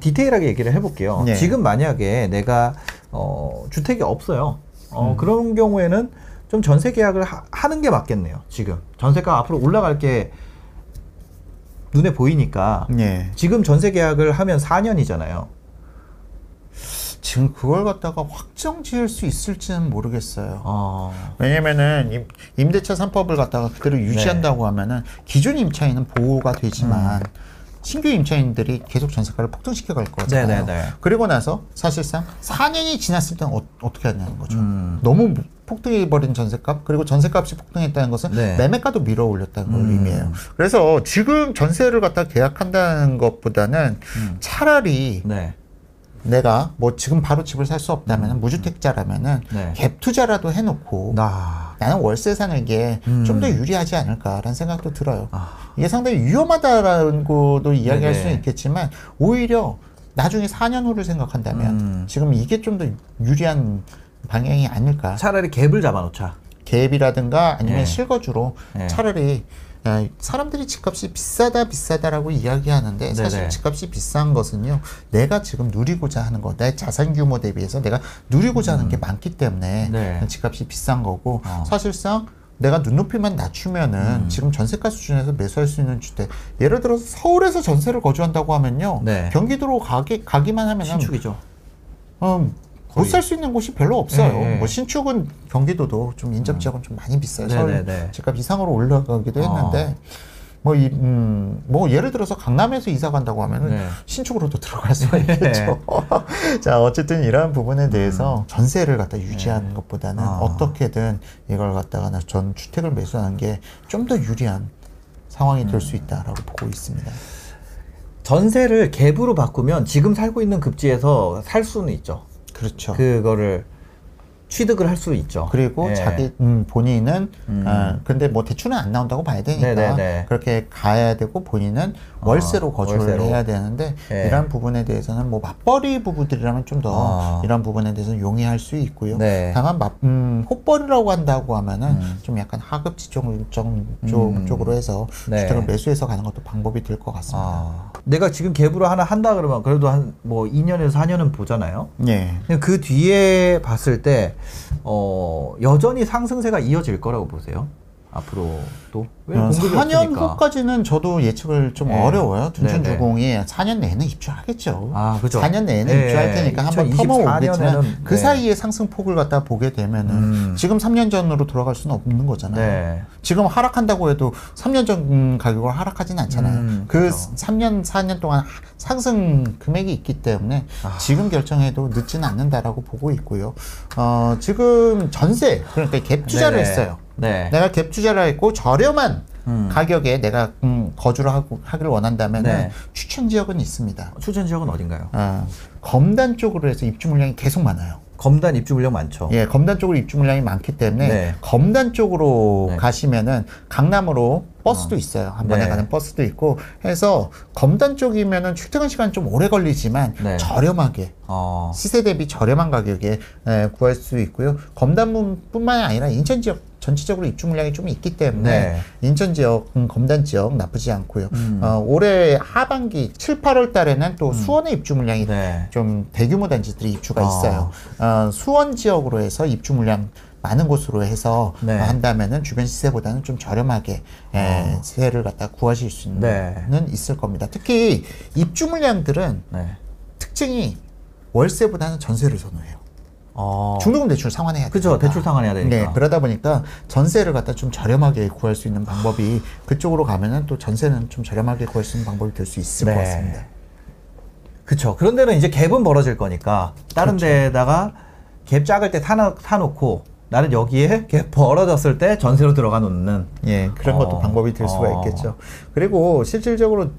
디테일하게 얘기를 해볼게요. 네. 지금 만약에 내가 어, 주택이 없어요. 어, 음. 그런 경우에는 좀 전세 계약을 하, 는게 맞겠네요. 지금 전세가 앞으로 올라갈 게 눈에 보이니까 예. 지금 전세 계약을 하면 4년이잖아요. 지금 그걸 갖다가 확정 지을 수 있을지는 모르겠어요. 어, 왜냐면은 임- 임대차 3법을 갖다가 그대로 유지한다고 하면은 기존 임차인은 보호가 되지만 신규 임차인들이 계속 전세가를 폭등시켜 갈 거잖아요. 네네네. 그리고 나서 사실상 4년이 지났을 때는 어, 떻게 하냐는 거죠. 음. 너무 폭등해 버린 전세값 그리고 전세값이 폭등했다는 것은 네. 매매가도 밀어 올렸다는 걸 음. 의미해요. 그래서 지금 전세를 갖다 계약한다는 것보다는 음. 차라리 네. 내가 뭐 지금 바로 집을 살 수 없다면 무주택자라면은 음. 네. 갭 투자라도 해놓고 나. 나는 월세 사는 게좀 음. 더 유리하지 않을까라는 생각도 들어요. 아. 이게 상당히 위험하다라는 것도 이야기할 네네. 수는 있겠지만 오히려 나중에 4년 후를 생각한다면 음. 지금 이게 좀 더 유리한 방향이 아닐까. 차라리 갭을 잡아놓자. 갭이라든가 아니면 네. 실거주로 네. 차라리 야, 사람들이 집값이 비싸다 비싸다라고 이야기하는데 사실 네네. 집값이 비싼 것은요 내가 지금 누리고자 하는 거 내 자산 규모 대비해서 내가 누리고자 하는 게 많기 때문에 음. 네. 집값이 비싼 거고 어. 음. 사실상 내가 눈높이만 낮추면은 지금 전세가 수준에서 매수할 수 있는 주택 예를 들어서 서울에서 전세를 거주한다고 하면요 네. 경기도로 가기, 가기만 하면은 신축이죠. 어, 못 살 수 있는 곳이 별로 없어요. 네, 네. 뭐 신축은 경기도도 좀 인접 지역은 좀 많이 비싸요. 네, 서울 네, 네. 집값 이상으로 올라가기도 어. 했는데 뭐, 이, 음, 뭐 예를 들어서 강남에서 이사 간다고 하면은 네. 신축으로도 들어갈 수가 있겠죠. 자 어쨌든 이러한 부분에 대해서 전세를 갖다 유지하는 것보다는 음. 네. 아. 어떻게든 이걸 갖다가 나전 주택을 매수하는 게 좀 더 유리한 상황이 될 음. 수 있다라고 보고 있습니다. 전세를 갭으로 바꾸면 지금 살고 있는 급지에서 살 수는 있죠. 그렇죠. 그거를 취득을 할 수 있죠. 그리고 예. 자기 음, 본인은 음. 아, 근데 뭐 대출은 안 나온다고 봐야 되니까 네네네. 그렇게 가야 되고 본인은 월세로 어, 거주를 월세로. 해야 되는데 예. 이런 부분에 대해서는 뭐 맞벌이 부부들이라면 좀더 어. 이런 부분에 대해서는 용이할 수 있고요. 네. 다만 맞, 음, 혹벌이라고 한다고 하면은 음. 좀 약간 하급지 쪽, 쪽, 쪽, 음. 쪽으로 해서 네. 주택을 매수해서 가는 것도 방법이 될 것 같습니다. 아, 내가 지금 갭으로 하나 한다 그러면 그래도 한 뭐 2년에서 4년은 보잖아요. 예. 그 뒤에 봤을 때 어, 여전히 상승세가 이어질 거라고 보세요. 앞으로 또왜 어, 공급이 4년 없으니까. 후까지는 저도 예측을 좀 네. 어려워요. 네네. 둔촌주공이 4년 내내 입주하겠죠. 아, 그죠. 4년 내내 네, 입주할 테니까 한번 2024 터먹오겠지만 그 네. 사이에 상승폭을 갖다 보게 되면은 음. 지금 3년 전으로 돌아갈 수는 없는 거잖아요. 네. 지금 하락한다고 해도 3년 전 가격으로 하락하진 않잖아요. 음, 그 그죠. 3년, 4년 동안 하- 상승 금액이 있기 때문에 아. 지금 결정해도 늦지는 않는다라고 보고 있고요. 어, 지금 전세, 그러니까 갭 투자를. 했어요. 네. 내가 갭 투자를 했고 저렴한 음. 가격에 내가 음, 거주를 하고, 하기를 원한다면 은 네. 추천 지역은 있습니다. 추천 지역은 어딘가요? 아, 검단 쪽으로 해서 입주 물량이 계속 많아요. 검단 입주 물량 많죠. 예, 검단 쪽으로 입주 물량이 많기 때문에 네. 검단 쪽으로 네. 가시면은 강남으로 버스도 있어요. 한 번에 네. 가는 버스도 있고 해서 검단 쪽이면은 출퇴근 시간 좀 오래 걸리지만 네. 저렴하게 어. 시세 대비 저렴한 가격에 에, 구할 수 있고요. 검단뿐만 아니라 인천 지역 전체적으로 입주 물량이 좀 있기 때문에 네. 인천 지역, 음, 검단 지역 나쁘지 않고요. 음. 어, 올해 하반기 7, 8월 달에는 또 수원의 입주 물량이 네. 좀 대규모 단지들이 입주가 아. 있어요. 어, 수원 지역으로 해서 입주 물량 많은 곳으로 해서 네. 한다면은 주변 시세보다는 좀 저렴하게 예, 세를 갖다 구하실 수 있는 네. 있을 겁니다. 특히 입주 물량들은 네. 특징이 월세보다는 전세를 선호해요. 어. 중도금 대출 상환해야 돼요. 그죠. 대출 상환해야 되니까. 네, 그러다 보니까 전세를 갖다 좀 저렴하게 구할 수 있는 방법이 그쪽으로 가면은 또 전세는 좀 저렴하게 구할 수 있는 방법이 될 수 있을 네. 것 같습니다. 그쵸. 그런 데는 이제 갭은 벌어질 거니까 다른 그렇죠. 데다가 갭 작을 때 사나, 사놓고 나는 여기에 갭 벌어졌을 때 전세로 들어가 놓는 예, 그런 것도 어, 방법이 될 수가 어. 있겠죠. 그리고 실질적으로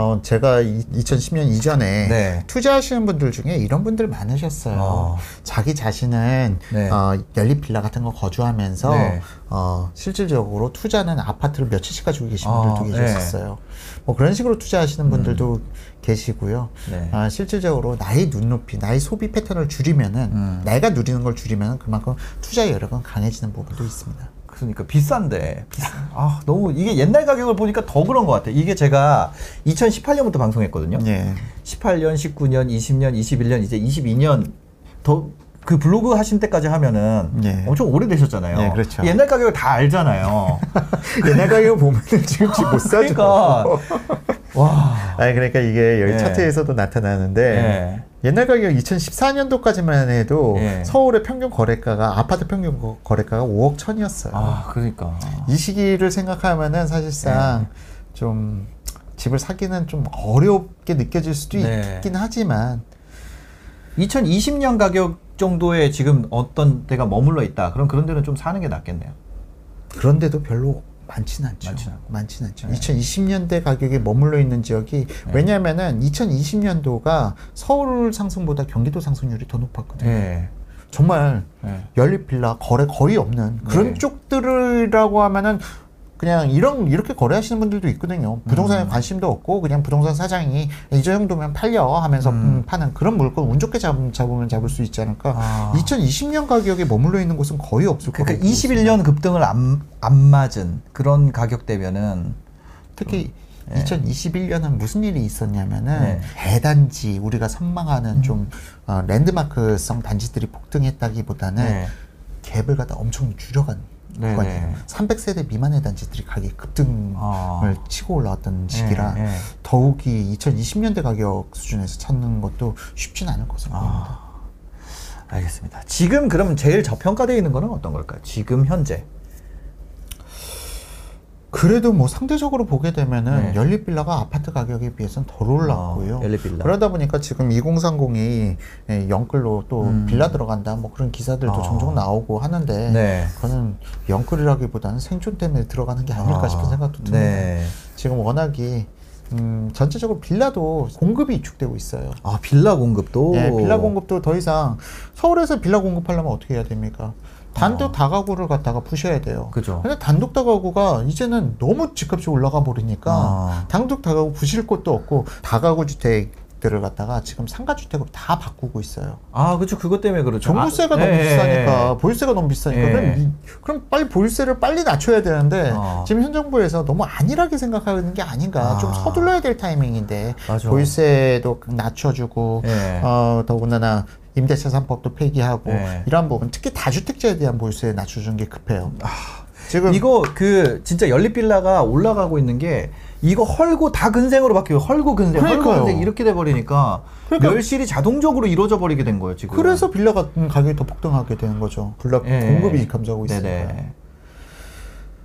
어, 제가 이, 2010년 이전에 네. 투자하시는 분들 중에 이런 분들 많으셨어요. 어. 자기 자신은 네. 어, 연립 빌라 같은 거 거주하면서 네. 어, 실질적으로 투자는 아파트를 몇 채씩 가지고 계신 어, 분들도 네. 계셨어요. 뭐 그런 식으로 투자하시는 분들도 계시고요. 네. 아, 실질적으로 나의 눈높이, 나의 소비 패턴을 줄이면은 음. 내가 누리는 걸 줄이면은 그만큼 투자 여력은 강해지는 부분도 있습니다. 그 그러니까 비싼데 비싸. 아 너무 이게 옛날 가격을 보니까 더 그런 것 같아. 이게 제가 2018년부터 방송했거든요. 예. 18년, 19년, 20년, 21년 이제 22년 더 그 블로그 하신 때까지 하면은 예. 엄청 오래되셨잖아요. 예, 그렇죠. 옛날 가격을 다 알잖아요. 옛날 가격 보면은 지금 못 사죠. 그러니까 와. 아니 그러니까 이게 여기 예. 차트에서도 나타나는데 예. 옛날 가격 2014년도까지만 해도 예. 서울의 평균 거래가가 아파트 평균 거- 거래가가 5억 천이었어요. 아 그러니까. 이 시기를 생각하면은 사실상 예. 좀 집을 사기는 좀 어렵게 느껴질 수도 네. 있긴 하지만 2020년 가격 정도에 지금 어떤 데가 머물러 있다. 그럼 그런 데는 좀 사는 게 낫겠네요. 그런데도 별로 많지는 않죠. 않고. 많지는 않죠. 네. 2020년대 가격에 머물러 있는 지역이 왜냐하면은 2020년도가 서울 상승보다 경기도 상승률이 더 높았거든요. 예. 정말 예. 연립 빌라 거래 거의 없는 그런 네. 쪽들이라고 하면은 그냥 이런 이렇게 거래하시는 분들도 있거든요. 부동산에 음. 관심도 없고 그냥 부동산 사장이 이 정도면 팔려 하면서 음. 음, 파는 그런 물건 운 좋게 잡, 잡으면 잡을 수 있지 않을까. 아. 2020년 가격에 머물러 있는 곳은 거의 없을 거라고 그러니까 21년 급등을 안, 안 맞은 그런 가격대면은 특히 네. 2021년은 무슨 일이 있었냐면은 네. 대단지 우리가 선망하는 좀 어, 랜드마크성 단지들이 폭등했다기보다는 네. 갭을 갖다 엄청 줄여간 네, 구간이에요. 네. 300세대 미만의 단지들이 가격 급등을 아. 치고 올라왔던 시기라 예, 예. 더욱이 2020년대 가격 수준에서 찾는 것도 쉽진 않을 것으로 보입니다. 아, 알겠습니다. 지금 그럼 제일 저평가되어 있는 거는 어떤 걸까요? 지금 현재. 그래도 뭐 상대적으로 보게 되면은 네. 연립 빌라가 아파트 가격에 비해서는 덜 올랐고요. 어, 연립 빌라. 그러다 보니까 지금 2030이 영끌로 또 음. 빌라 들어간다 뭐 그런 기사들도 어. 종종 나오고 하는데 네. 그거는 영끌이라기보다는 생존 때문에 들어가는 게 아닐까 아, 싶은 생각도 듭니다. 네. 지금 워낙이 음, 전체적으로 빌라도 공급이 위축되고 있어요. 아 빌라 공급도. 예, 빌라 공급도 더 이상 서울에서 빌라 공급하려면 어떻게 해야 됩니까? 단독 어. 다가구를 갖다가 부셔야 돼요. 그죠. 근데 단독 다가구가 이제는 너무 집값이 올라가 버리니까 아. 단독 다가구 부실 곳도 없고 다가구 주택 들을 갖다가 지금 상가 주택으로 다 바꾸고 있어요. 아 그렇죠. 그것 때문에 그렇죠. 종부세가 아, 너무 예, 비싸니까 보유세가 너무 비싸니까 예. 그럼, 이- 그럼 빨리 보유세를 빨리 낮춰야 되는데 어. 지금 현 정부에서 너무 안일하게 생각하는 게 아닌가 아. 좀 서둘러야 될 타이밍인데 맞아. 보유세도 낮춰주고 예. 어, 더군다나 임대차 3법도 폐기하고 예. 이러한 부분 특히 다주택자에 대한 보유세 낮춰주는 게 급해요. 지금 이거 그 진짜 연립 빌라가 올라가고 있는 게 이거 헐고 다 근생으로 바뀌고 헐고 근생, 헐고 그러니까요. 근생 이렇게 돼 버리니까 그러니까- 멸실이 자동적으로 이루어져 버리게 된 거예요 지금. 그래서 빌라 같은 가격이 더 폭등하게 되는 거죠. 빌라 예. 공급이 감소하고 있으니까. 네네.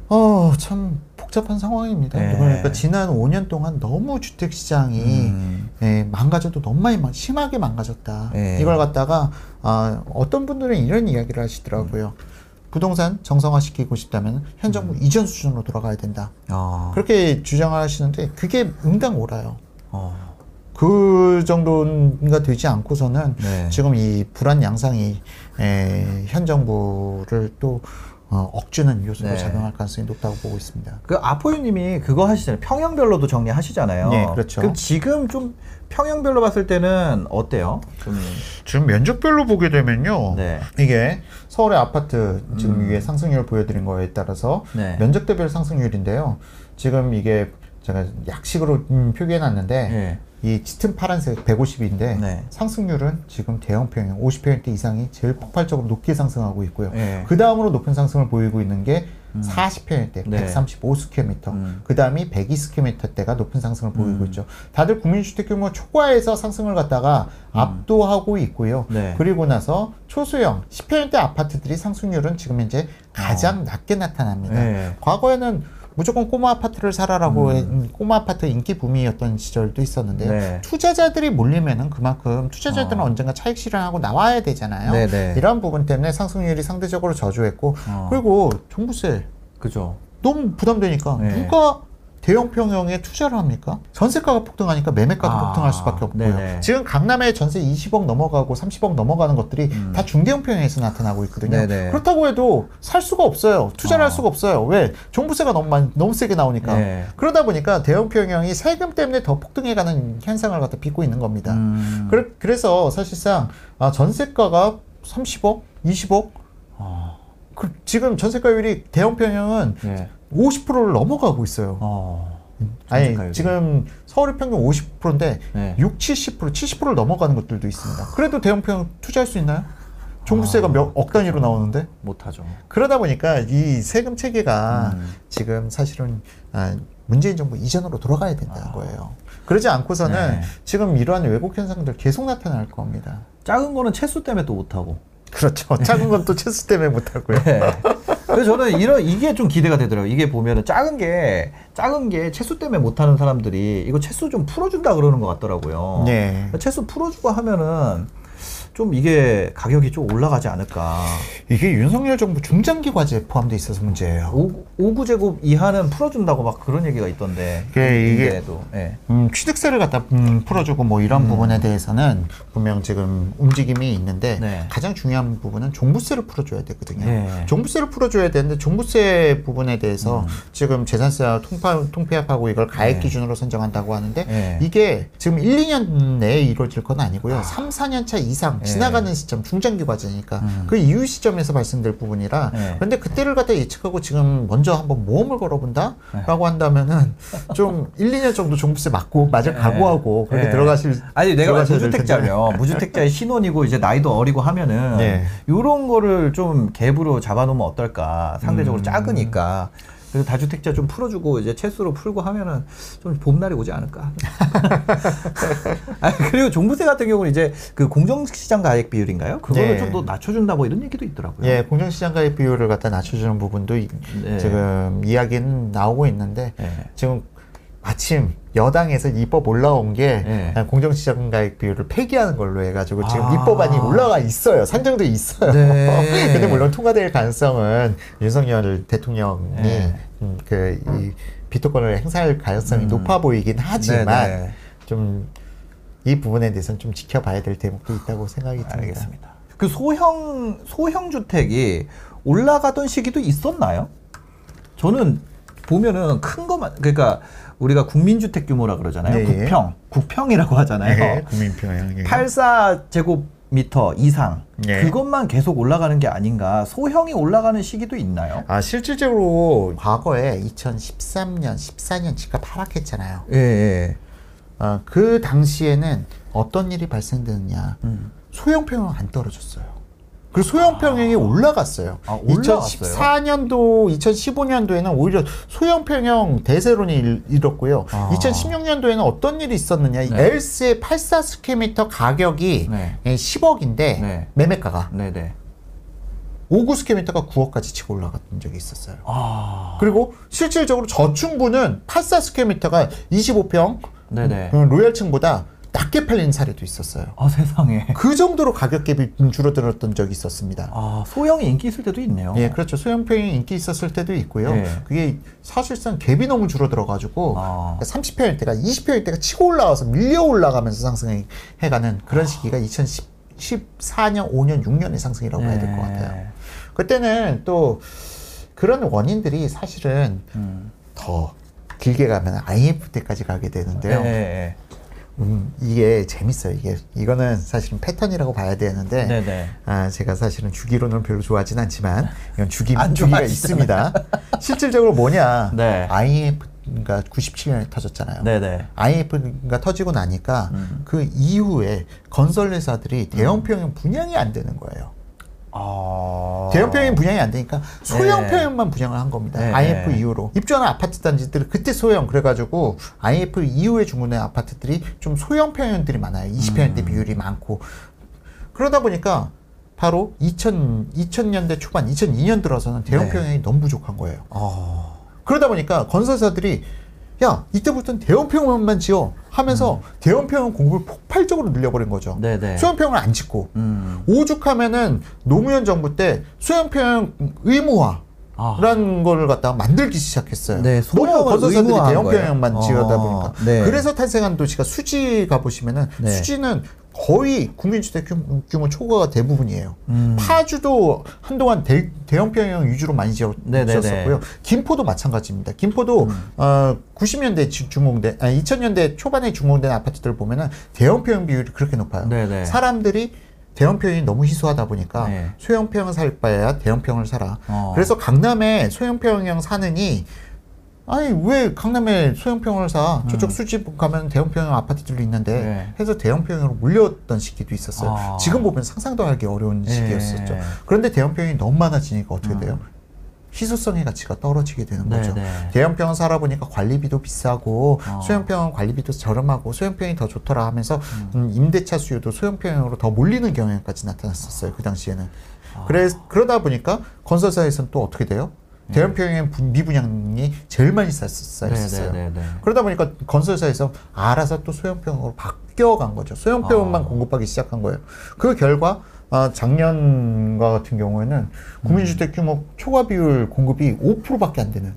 어, 참 복잡한 상황입니다. 네. 그러니까 지난 5년 동안 너무 주택 시장이 음. 예, 망가져도 너무 많이 망- 심하게 망가졌다. 네. 이걸 갖다가 아, 어떤 분들은 이런 이야기를 하시더라고요. 부동산 정상화시키고 싶다면 현 정부 음. 이전 수준으로 돌아가야 된다. 어. 그렇게 주장을 하시는데 그게 응당 오라요. 어. 그 정도가 되지 않고서는 네. 지금 이 불안 양상이 에, 현 정부를 또 어, 억주는 요소로 네. 작용할 가능성이 높다고 보고 있습니다. 그 아포유님이 그거 하시잖아요. 평형별로도 정리하시잖아요. 네, 그렇죠. 그럼 지금 좀 평형별로 봤을 때는 어때요? 좀 지금 면적별로 보게 되면요. 네. 이게 서울의 아파트 지금 음. 위에 상승률 보여드린 거에 따라서 네. 면적대별 상승률인데요. 지금 이게 제가 약식으로 음, 표기해놨는데 네. 이 짙은 파란색 150인데 네. 상승률은 지금 대형 평형 50평대 이상이 제일 폭발적으로 높게 상승하고 있고요. 네. 그 다음으로 높은 상승을 보이고 있는 게 40평대 네. 135 square meter. 음. 그 다음이 102 square meter대가 높은 상승을 보이고 음. 있죠. 다들 국민주택 규모 초과에서 상승을 갖다가 압도하고 있고요. 음. 네. 그리고 나서 초소형 10평대 아파트들이 상승률은 지금 현재 가장 낮게 나타납니다. 어. 네. 과거에는 무조건 꼬마 아파트를 사라라고 해- 음, 꼬마 아파트 인기 붐이었던 시절도 있었는데 네. 투자자들이 몰리면은 그만큼 투자자들은 어. 언젠가 차익 실현하고 나와야 되잖아요. 네네. 이런 부분 때문에 상승률이 상대적으로 저조했고 어. 그리고 종부세 그죠. 너무 부담되니까 네. 누가 대형 평형에 투자를 합니까? 전세가가 폭등하니까 매매가도 아, 폭등할 수밖에 없고요. 네네. 지금 강남에 전세 20억 넘어가고 30억 넘어가는 것들이 음. 다 중대형 평형에서 나타나고 있거든요. 네네. 그렇다고 해도 살 수가 없어요. 투자를 아. 할 수가 없어요. 왜? 종부세가 너무 많이, 너무 세게 나오니까. 네. 그러다 보니까 대형 평형이 세금 때문에 더 폭등해가는 현상을 갖다 빚고 있는 겁니다. 음. 그래, 그래서 사실상 아, 전세가가 30억, 20억 어. 그 지금 전세가율이 대형 평형은 예. 50%를 넘어가고 있어요. 어. 아니. 지금 서울의 평균 50%인데 네. 6, 70%, 70%를 넘어가는 것들도 있습니다. 그래도 대형 평형 투자할 수 있나요? 종부세가 몇억 단위로 나오는데 못하죠. 그러다 보니까 이 세금 체계가 음. 지금 사실은 아, 문재인 정부 이전으로 돌아가야 된다는 거예요. 그러지 않고서는 네. 지금 이러한 왜곡 현상들 계속 나타날 겁니다. 작은 거는 채수 때문에 또 못하고. 그렇죠. 작은 건또 체스 때문에 못하고요. 네. 그래서 저는 이런 이게 좀 기대가 되더라고요. 이게 보면은 작은 게 작은 게 채수 때문에 못 하는 사람들이 이거 채수 좀 풀어 준다 그러는 것 같더라고요. 네. 채수 풀어 주고 하면은 좀 이게 가격이 좀 올라가지 않을까. 이게 윤석열 정부 중장기 과제에 포함돼 있어서 문제예요. 오, 5구제곱 이하는 풀어준다고 막 그런 얘기가 있던데. 이게- 이게-. 예. 음, 취득세를 갖다 음, 풀어주고 뭐 이런 부분에 대해서는 분명 지금 움직임이 있는데 네. 가장 중요한 부분은 종부세를 풀어줘야 되거든요. 네. 종부세를 풀어줘야 되는데 종부세 부분에 대해서 지금 재산세와 통파, 통폐합하고 이걸 가액 네. 기준으로 선정한다고 하는데 네. 이게 지금 1, 2년 내에 이루어질 건 아니고요. 3, 4년 차 이상 네. 지나가는 시점 중장기 과제니까 그 이후 시점에서 발생될 부분이라 네. 그런데 그때를 갖다 예측하고 지금 먼저 한번 모험을 걸어본다라고 한다면은 좀 1, 2년 정도 종부세 맞고 맞을 각오하고 그렇게 예. 들어가실 아니 내가. 무주택자면 무주택자의 신혼이고 이제 나이도 어리고 하면은 네. 이런 거를 좀 갭으로 잡아놓으면 어떨까 상대적으로 음. 작으니까 그래서 다주택자 좀 풀어주고 이제 채수로 풀고 하면은 좀 봄날이 오지 않을까. 아 그리고 종부세 같은 경우는 이제 그 공정시장 가액 비율인가요? 그거를 네. 좀더 낮춰준다 뭐 이런 얘기도 있더라고요. 예, 공정시장 가입 비율을 갖다 낮춰주는 부분도 이- 네. 지금 이야기는 나오고 있는데 네. 지금 마침 여당에서 입법 올라온 게 네. 공정시장 가입 비율을 폐기하는 걸로 해가지고 지금 아. 입법안이 올라가 있어요. 산정돼 있어요. 네. 근데 물론 통과될 가능성은 윤석열 대통령이 네. 음, 그이 비토권을 행사할 가능성이 음. 높아 보이긴 하지만 네, 네. 좀이 부분에 대해서는 좀 지켜봐야 될 대목도 있다고 생각이 듭니다. 알겠습니다. 그 소형 소형 주택이 올라가던 시기도 있었나요? 저는 보면은 큰 것만 그러니까 우리가 국민주택 규모라 그러잖아요. 네. 국평, 국평이라고 하잖아요. 네, 국민평양. 84제곱미터 이상 네. 그것만 계속 올라가는 게 아닌가? 소형이 올라가는 시기도 있나요? 아 실질적으로 과거에 2013년, 14년 집값 하락했잖아요. 예, 예. 아, 그 당시에는 어떤 일이 발생되느냐. 음. 소형 평형 안 떨어졌어요. 그 소형 평형이 올라갔어요. 아, 올라갔어요? 2014년도, 2015년도에는 오히려 소형 평형 대세론이 일- 일었고요. 아. 2016년도에는 어떤 일이 있었느냐. 이 네. 엘스의 84 square meter 가격이 네. 10억인데 네. 매매가가 네, 네. 59 square meter가 9억까지 치고 올라갔던 적이 있었어요. 아. 그리고 실질적으로 저층부는 84 square meter가 25평 네, 네. 로얄층보다 낮게 팔리는 사례도 있었어요. 아, 세상에. 그 정도로 가격 갭이 줄어들었던 적이 있었습니다. 아, 소형이 인기 있을 때도 있네요. 예, 그렇죠. 소형평이 인기 있었을 때도 있고요. 네. 그게 사실상 갭이 너무 줄어들어가지고 아. 30평일 때가 20평일 때가 치고 올라와서 밀려 올라가면서 상승해가는 그런 시기가 2014년, 5년, 6년의 상승이라고 봐야 될 것 같아요. 네. 그때는 또 그런 원인들이 사실은 음. 더 길게 가면 IMF 때까지 가게 되는데요. 네, 네. 음, 이게 재밌어요. 이게 이거는 사실은 패턴이라고 봐야 되는데 네, 네. 아, 제가 사실은 주기론을 별로 좋아하진 않지만 이건 주기 안 주기가. 있습니다. 실질적으로 뭐냐? 네. IMF가 97년에 터졌잖아요. 네, 네. IMF가 터지고 나니까 음. 그 이후에 건설 회사들이 대형 평형 분양이 안 되는 거예요. 아. 대형 평형 분양이 안 되니까 소형 네. 평형만 분양을 한 겁니다. 네. IMF 이후로 입주하는 아파트 단지들은 그때 소형 그래가지고 IMF 이후에 중구된 아파트들이 좀 소형 평형들이 많아요. 20평형대 음. 비율이 많고 그러다 보니까 바로 2000 2000년대 초반 2002년 들어서는 대형 네. 평형이 너무 부족한 거예요. 아. 그러다 보니까 건설사들이 야 이때부터는 대형 평형만 지어 하면서 대형 평형 공급을 폭발적으로 늘려버린 거죠. 음. 네네. 소형 평형을 안 짓고 음. 오죽하면은 노무현 정부 때 소형평 의무화. 아. 라는 거를 갖다가 만들기 시작했어요. 네, 너무 건설사들이 대형. 평형만 어, 지어다 보니까. 네. 그래서 탄생한 도시가 수지 가 보시면은 네. 수지는 거의 국민주택 규모, 초과가 대부분이에요. 음. 파주도 한동안 대, 형 평형 위주로 많이 지었, 네네네. 지었었고요. 김포도 마찬가지입니다. 김포도 음. 어, 90년대 주- 준공된, 아니 2000년대 초반에 준공된 아파트들 보면은 대형 평형 비율이 그렇게 높아요. 네네. 사람들이 대형평이 너무 희소하다 보니까 네. 소형평 살 바에야 대형평을 사라. 어. 그래서 강남에 소형평형 사느니 아니 왜 강남에 소형평을 사? 저쪽 수집 가면 대형평형 아파트들도 있는데 음. 네. 해서 대형평으로 몰렸던 시기도 있었어요. 아. 지금 보면 상상도 하기 어려운 네. 시기였었죠. 그런데 대형평이 너무 많아지니까 어떻게 음. 돼요? 희소성의 가치가 떨어지게 되는 네, 거죠. 네. 대형평 살아보니까 관리비도 비싸고 어. 소형평은 관리비도 저렴하고 소형평이 더 좋더라 하면서 음, 임대차 수요도 소형평으로 더 몰리는 경향까지 나타났었어요. 그 당시에는. 아. 그래 그러다 보니까 건설사에서는 또 어떻게 돼요? 대형평의 분- 미분양이 제일 많이 쌓- 쌓였었어요. 네, 네, 네, 네. 그러다 보니까 건설사에서 알아서 또 소형평으로 바뀌어간 거죠. 소형평만 아. 공급하기 시작한 거예요. 그 결과 아, 작년과 같은 경우에는 국민주택 규모 초과 비율 공급이 5%밖에 안 되는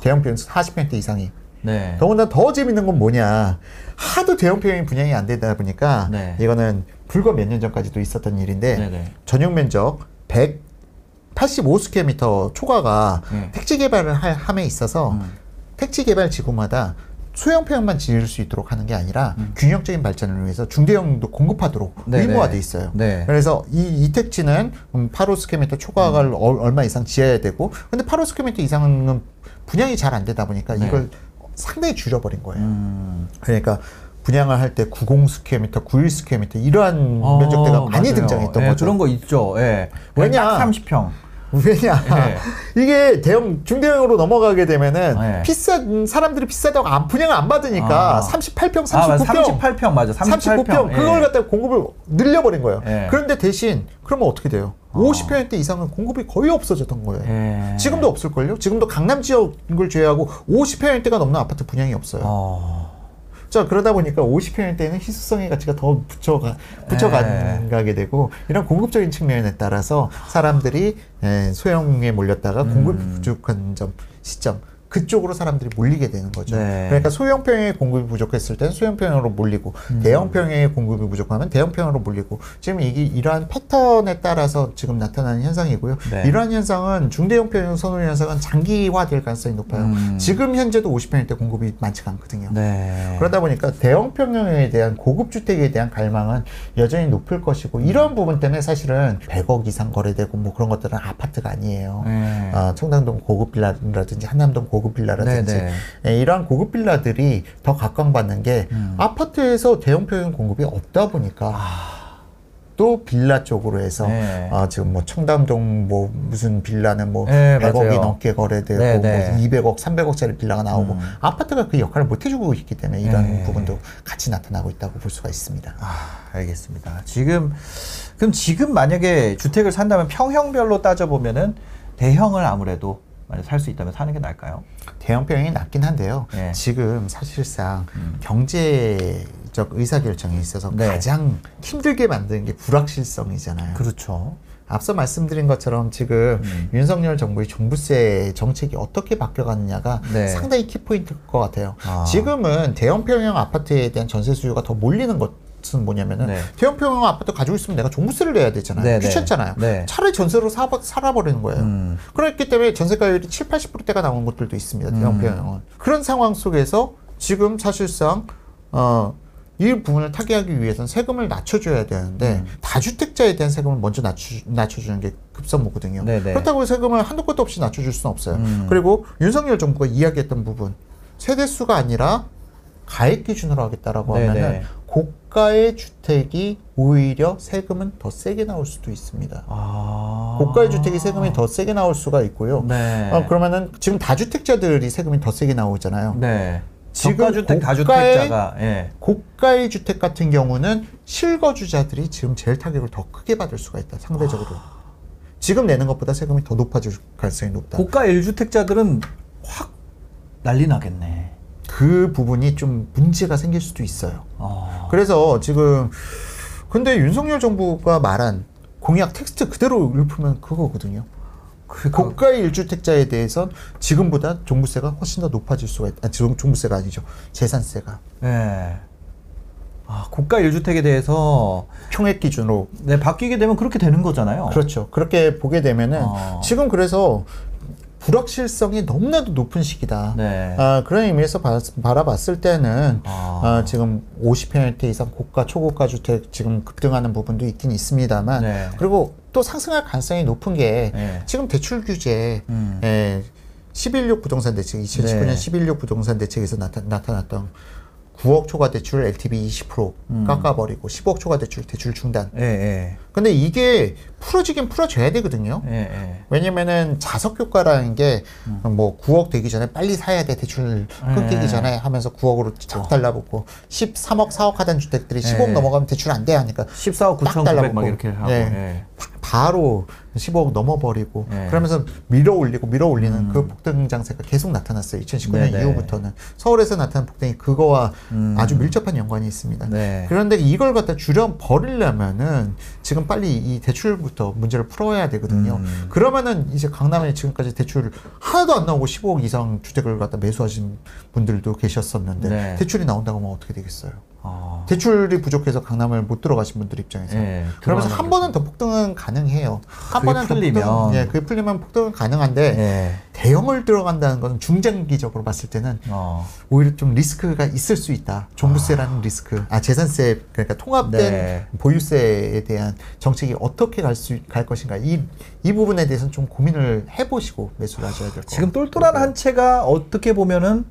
대형평 40평대 이상이. 네. 더군다나 더 재밌는 건 뭐냐. 하도 대형평이 분양이 안 되다 보니까 네. 이거는 불과 몇 년 전까지도 있었던 일인데 네, 네. 전용 면적 185 square meter 초과가 네. 택지 개발을 할 함에 있어서 음. 택지 개발 지구마다 소형평만 지을 수 있도록 하는 게 아니라 균형적인 발전을 위해서 중대형도 공급하도록 음. 네, 의무화돼 네. 있어요. 네. 그래서 이, 이 택지는 음, 85 square meter 초과를 음. 얼- 얼마 이상 지어야 되고 근데 85 square meter 이상은 분양이 잘 안 되다 보니까 네. 이걸 상당히 줄여버린 거예요. 음. 그러니까 분양을 할 때 90 square meter, 91 square meter 이러한 어, 면적대가 많이 맞아요. 등장했던 예, 거죠. 그런 거 있죠. 예. 왜냐? 딱 30평. 왜냐 네. 이게 대형 중대형으로 넘어가게 되면은 네. 비싼 사람들이 비싸다고 안 분양을 안 받으니까 아. 38평, 39평, 아, 맞아. 38평 맞아. 38평. 39평 예. 그걸 갖다 가 공급을 늘려버린 거예요. 예. 그런데 대신 그러면 어떻게 돼요? 50평대 이상은 공급이 거의 없어졌던 거예요. 예. 지금도 없을걸요? 지금도 강남 지역을 제외하고 50평대가 넘는 아파트 분양이 없어요. 어. 자 그러다 보니까 50평대는 희소성의 가치가 더 붙여가 붙여가게 되고 이런 공급적인 측면에 따라서 사람들이 에, 소형에 몰렸다가 공급 음. 부족한 점 시점 그쪽으로 사람들이 몰리게 되는 거죠. 네. 그러니까 소형평의 공급이 부족했을 때는 소형평으로 몰리고 음. 대형평의 공급이 부족하면 대형평으로 몰리고 지금 이게 이러한 패턴에 따라서 지금 나타나는 현상이고요. 네. 이러한 현상은 중대형평 선호 현상은 장기화될 가능성이 높아요. 음. 지금 현재도 50평대 공급이 많지가 않거든요. 네. 그러다 보니까 대형 평형에 대한 고급 주택에 대한 갈망은 여전히 높을 것이고 이런 부분 때문에 사실은 100억 이상 거래되고 뭐 그런 것들은 아파트가 아니에요. 네. 아, 청담동 고급 빌라라든지 한남동 고급 빌라라든지 네, 네. 예, 이러한 고급 빌라들이 더 각광받는 게 음. 아파트에서 대형 평형 공급이 없다 보니까 또 빌라 쪽으로 해서 아. 네. 아, 지금 뭐 청담동 뭐 무슨 빌라는 뭐 네, 100억이 맞아요. 넘게 거래되고 네, 네. 뭐 200억, 300억짜리 빌라가 나오고 음. 아파트가 그 역할을 못 해주고 있기 때문에 이런 네. 부분도 같이 나타나고 있다고 볼 수가 있습니다. 아, 알겠습니다. 지금 그럼 지금 만약에 주택을 산다면 평형별로 따져 보면은 대형을 아무래도 살 수 있다면 사는 게 나을까요? 대형 평형이 낫긴 한데요. 네. 지금 사실상 음. 경제적 의사결정에 있어서 네. 가장 힘들게 만드는 게 불확실성이잖아요. 그렇죠. 앞서 말씀드린 것처럼 지금 음. 윤석열 정부의 종부세 정책이 어떻게 바뀌어가느냐가 네. 상당히 키포인트일 것 같아요. 아. 지금은 대형 평형 아파트에 대한 전세 수요가 더 몰리는 것 은 뭐냐면은 네. 대형 평형 아파트 가지고 있으면 내가 종부세를 내야 되잖아요. 네, 네. 귀찮잖아요. 네. 차라리 전세로 사, 살아버리는 거예요. 음. 그렇기 때문에 전세가율이 7, 80%대가 나온 곳들도 있습니다. 대형 음. 평형은. 그런 상황 속에서 지금 사실상 어, 이 부분을 타개하기 위해서는 세금을 낮춰줘야 되는데 음. 다주택자에 대한 세금을 먼저 낮춰, 낮춰주는 게 급선무거든요. 네네. 그렇다고 세금을 한도 끝도 없이 낮춰줄 수는 없어요. 음. 그리고 윤석열 정부가 이야기했던 부분 세대수가 아니라 가액 기준으로 하겠다라고 네네. 하면은 고가의 주택이 오히려 세금은 더 세게 나올 수도 있습니다. 아. 고가의 주택이 세금이 더 세게 나올 수가 있고요. 네. 어, 그러면은 지금 다주택자들이 세금이 더 세게 나오잖아요. 네. 지금 고가의- 다주택자가 예. 고가의 주택 같은 경우는 실거주자들이 지금 제일 타격을 더 크게 받을 수가 있다. 상대적으로. 지금 내는 것보다 세금이 더 높아질 가능성이 높다. 고가 1주택자들은 확 난리 나겠네. 그 부분이 좀 문제가 생길 수도 있어요. 아. 그래서 지금 근데 윤석열 정부가 말한 공약 텍스트 그대로 읊으면 그거거든요. 그러니까 고가의 1주택자에 대해선 지금보다 종부세가 훨씬 더 높아질 수가 있다. 아, 종- 종부세가 아니죠. 재산세가. 예. 아, 고가 1주택에 대해서 총액 기준으로 네, 바뀌게 되면 그렇게 되는 거잖아요. 그렇죠. 그렇게 보게 되면은 어. 지금 그래서 불확실성이 너무나도 높은 시기다. 네. 아, 그런 의미에서 바, 바라봤을 때는 아. 아, 지금 50평대 이상 고가 초고가 주택 지금 급등하는 부분도 있긴 있습니다만 네. 그리고 또 상승할 가능성이 높은 게 네. 지금 대출 규제 음. 예, 11.6 부동산 대책 2019년 네. 11.6 부동산 대책에서 나타, 나타났던 9억 초과 대출 LTV 20% 음. 깎아버리고 10억 초과 대출 대출 중단. 예, 예. 근데 이게 풀어지긴 풀어줘야 되거든요. 예, 예. 왜냐면은 자석 효과라는 게 뭐 9억 되기 전에 빨리 사야 돼 대출 끊기기 네. 전에 하면서 9억으로 쫙 달라붙고 13억 4억 하던 주택들이 10억 네. 넘어가면 대출 안 돼 하니까 14억 딱 9,900막 달라붙고. 이렇게 하고. 네. 예. 바- 바로 15억 넘어버리고 네. 그러면서 밀어 올리고 밀어 올리는 그 폭등 장세가 계속 나타났어요. 2019년 음. 네네. 이후부터는 서울에서 나타난 폭등이 그거와 음. 아주 밀접한 연관이 있습니다. 네. 그런데 이걸 갖다 줄여 버리려면은 지금 빨리 이 대출부터 문제를 풀어야 되거든요. 음. 그러면은 이제 강남에 지금까지 대출 하나도 안 나오고 15억 이상 주택을 갖다 매수하신 분들도 계셨었는데 네. 대출이 나온다고 하면 어떻게 되겠어요? 아. 대출이 부족해서 강남을 못 들어가신 분들 입장에서 예, 그러면서 한 번은 더 폭등은 가능해요. 한 그게 번은 더 풀리면. 폭등, 예, 그게 풀리면 폭등은 가능한데 예. 대형을 들어간다는 것은 중장기적으로 봤을 때는 어. 오히려 좀 리스크가 있을 수 있다. 종부세라는 리스크, 아 재산세 그러니까 통합된 네. 보유세에 대한 정책이 어떻게 갈수갈 것인가 이 이 부분에 대해서는 좀 고민을 해보시고 매수를 하셔야 될 것 같아요. 지금 똘똘한 한 채가 어떻게 보면은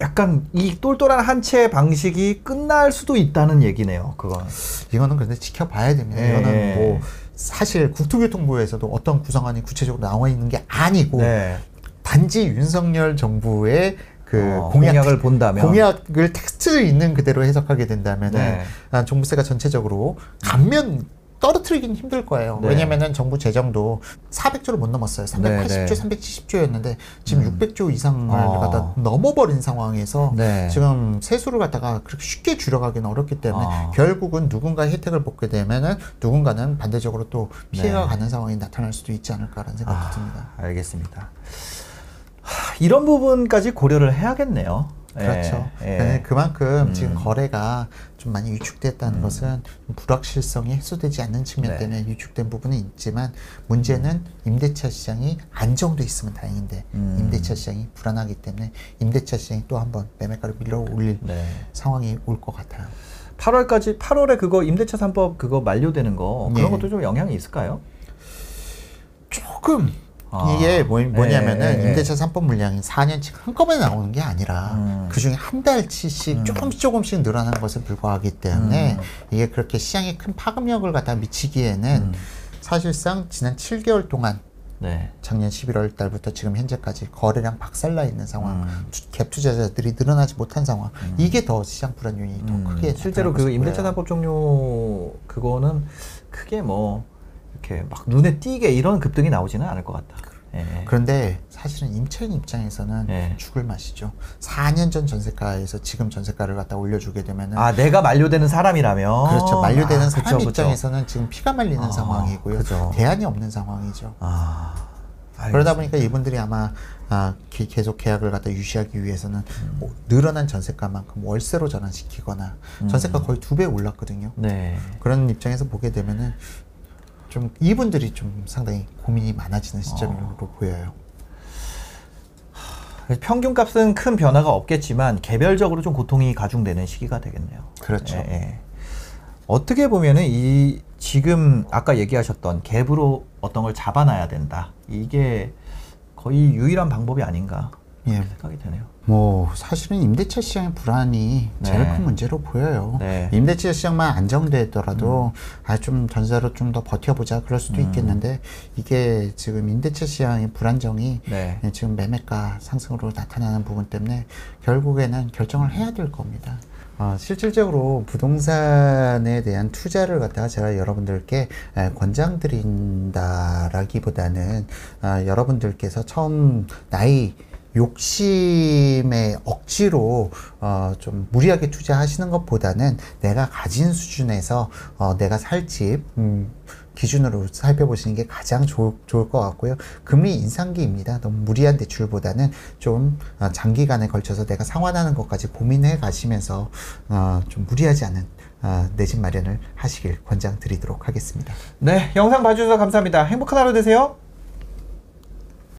약간 이 똘똘한 한채 방식이 끝날 수도 있다는 얘기네요. 그건. 이거는 근데 지켜봐야 됩니다. 예. 이거는 뭐 사실 국토교통부에서도 어떤 구성안이 구체적으로 나와 있는 게 아니고 네. 단지 윤석열 정부의 그 어, 공약, 공약을 본다면. 공약을 텍스트 있는 그대로 해석하게 된다면 은 네. 아, 종부세가 전체적으로 감면 떨어뜨리긴 힘들 거예요. 네. 왜냐면은 정부 재정도 400조를 못 넘었어요. 380조, 네, 네. 370조였는데 지금 600조 이상을 어. 갖다 넘어버린 상황에서 네. 지금 세수를 갖다가 그렇게 쉽게 줄여가기는 어렵기 때문에 어. 결국은 누군가의 혜택을 받게 되면은 누군가는 반대적으로 또 피해가 네. 가는 상황이 나타날 수도 있지 않을까라는 생각이 듭니다. 알겠습니다. 하, 이런 부분까지 고려를 해야겠네요. 그렇죠. 예, 예. 네, 그만큼 음. 지금 거래가 좀 많이 위축됐다는 것은 좀 불확실성이 해소되지 않는 측면 네. 때문에 위축된 부분은 있지만 문제는 임대차 시장이 안정돼 있으면 다행인데 음. 임대차 시장이 불안하기 때문에 임대차 시장이 또 한번 매매가를 밀어 올릴 네. 상황이 올 것 같아요. 8월까지 8월에 그거 임대차 3법 그거 만료되는 거 그런 예. 것도 좀 영향이 있을까요? 조금 아. 이게 뭐, 뭐냐면은 예, 예. 임대차 3법 물량이 4년치 한꺼번에 나오는 게 아니라 음. 그 중에 한 달치씩 조금씩 조금씩 늘어나는 것에 불과하기 때문에 음. 이게 그렇게 시장에 큰 파급력을 갖다 미치기에는 음. 사실상 지난 7개월 동안 네. 작년 11월 달부터 지금 현재까지 거래량 박살나 있는 상황, 음. 투- 갭 투자자들이 늘어나지 못한 상황, 이게 더 시장 불안 요인이 더 음, 크게 실제로 그 임대차. 3법 종료 그거는 크게 뭐 이렇게 막 눈에 띄게 이런 급등이 나오지는 않을 것 같다. 예. 그런데 사실은 임차인 입장에서는 예. 죽을 맛이죠. 4년 전 전세가에서 지금 전세가를 갖다 올려주게 되면은 아 내가 만료되는 사람이라면 그렇죠. 만료되는 아, 사람 그쵸, 그쵸. 입장에서는 지금 피가 말리는 아, 상황이고요. 그죠. 대안이 없는 상황이죠. 아 그러다 보니까 이분들이 아마 아, 기- 계속 계약을 갖다 유지하기 위해서는 음. 뭐 늘어난 전세가만큼 월세로 전환시키거나 전세가 거의 두 배 올랐거든요. 네. 그런 입장에서 보게 되면은 좀 이분들이 좀 상당히 고민이 많아지는 시점으로 어. 보여요. 평균 값은 큰 변화가 없겠지만 개별적으로 좀 고통이 가중되는 시기가 되겠네요. 그렇죠. 예, 예. 어떻게 보면은 이 지금 아까 얘기하셨던 갭으로 어떤 걸 잡아놔야 된다. 이게 거의 유일한 방법이 아닌가 예. 생각이 되네요. 뭐 사실은 임대차 시장의 불안이 제일 네. 큰 문제로 보여요. 네. 임대차 시장만 안정되더라도 아좀 전세로 좀 더 버텨보자 그럴 수도 있겠는데 이게 지금 임대차 시장의 불안정이 네. 예, 지금 매매가 상승으로 나타나는 부분 때문에 결국에는 결정을 해야 될 겁니다. 아, 실질적으로 부동산에 대한 투자를 갖다가 제가 여러분들께 에, 권장드린다라기보다는 아, 여러분들께서 처음 나이 욕심에 억지로 어, 좀 무리하게 투자하시는 것보다는 내가 가진 수준에서 어, 내가 살집 음, 기준으로 살펴보시는 게 가장 좋을, 좋을 것 같고요. 금리 인상기입니다. 너무 무리한 대출보다는 좀 어, 장기간에 걸쳐서 내가 상환하는 것까지 고민해 가시면서 어, 좀 무리하지 않은 어, 내집 마련을 하시길 권장드리도록 하겠습니다. 네, 영상 봐주셔서 감사합니다. 행복한 하루 되세요.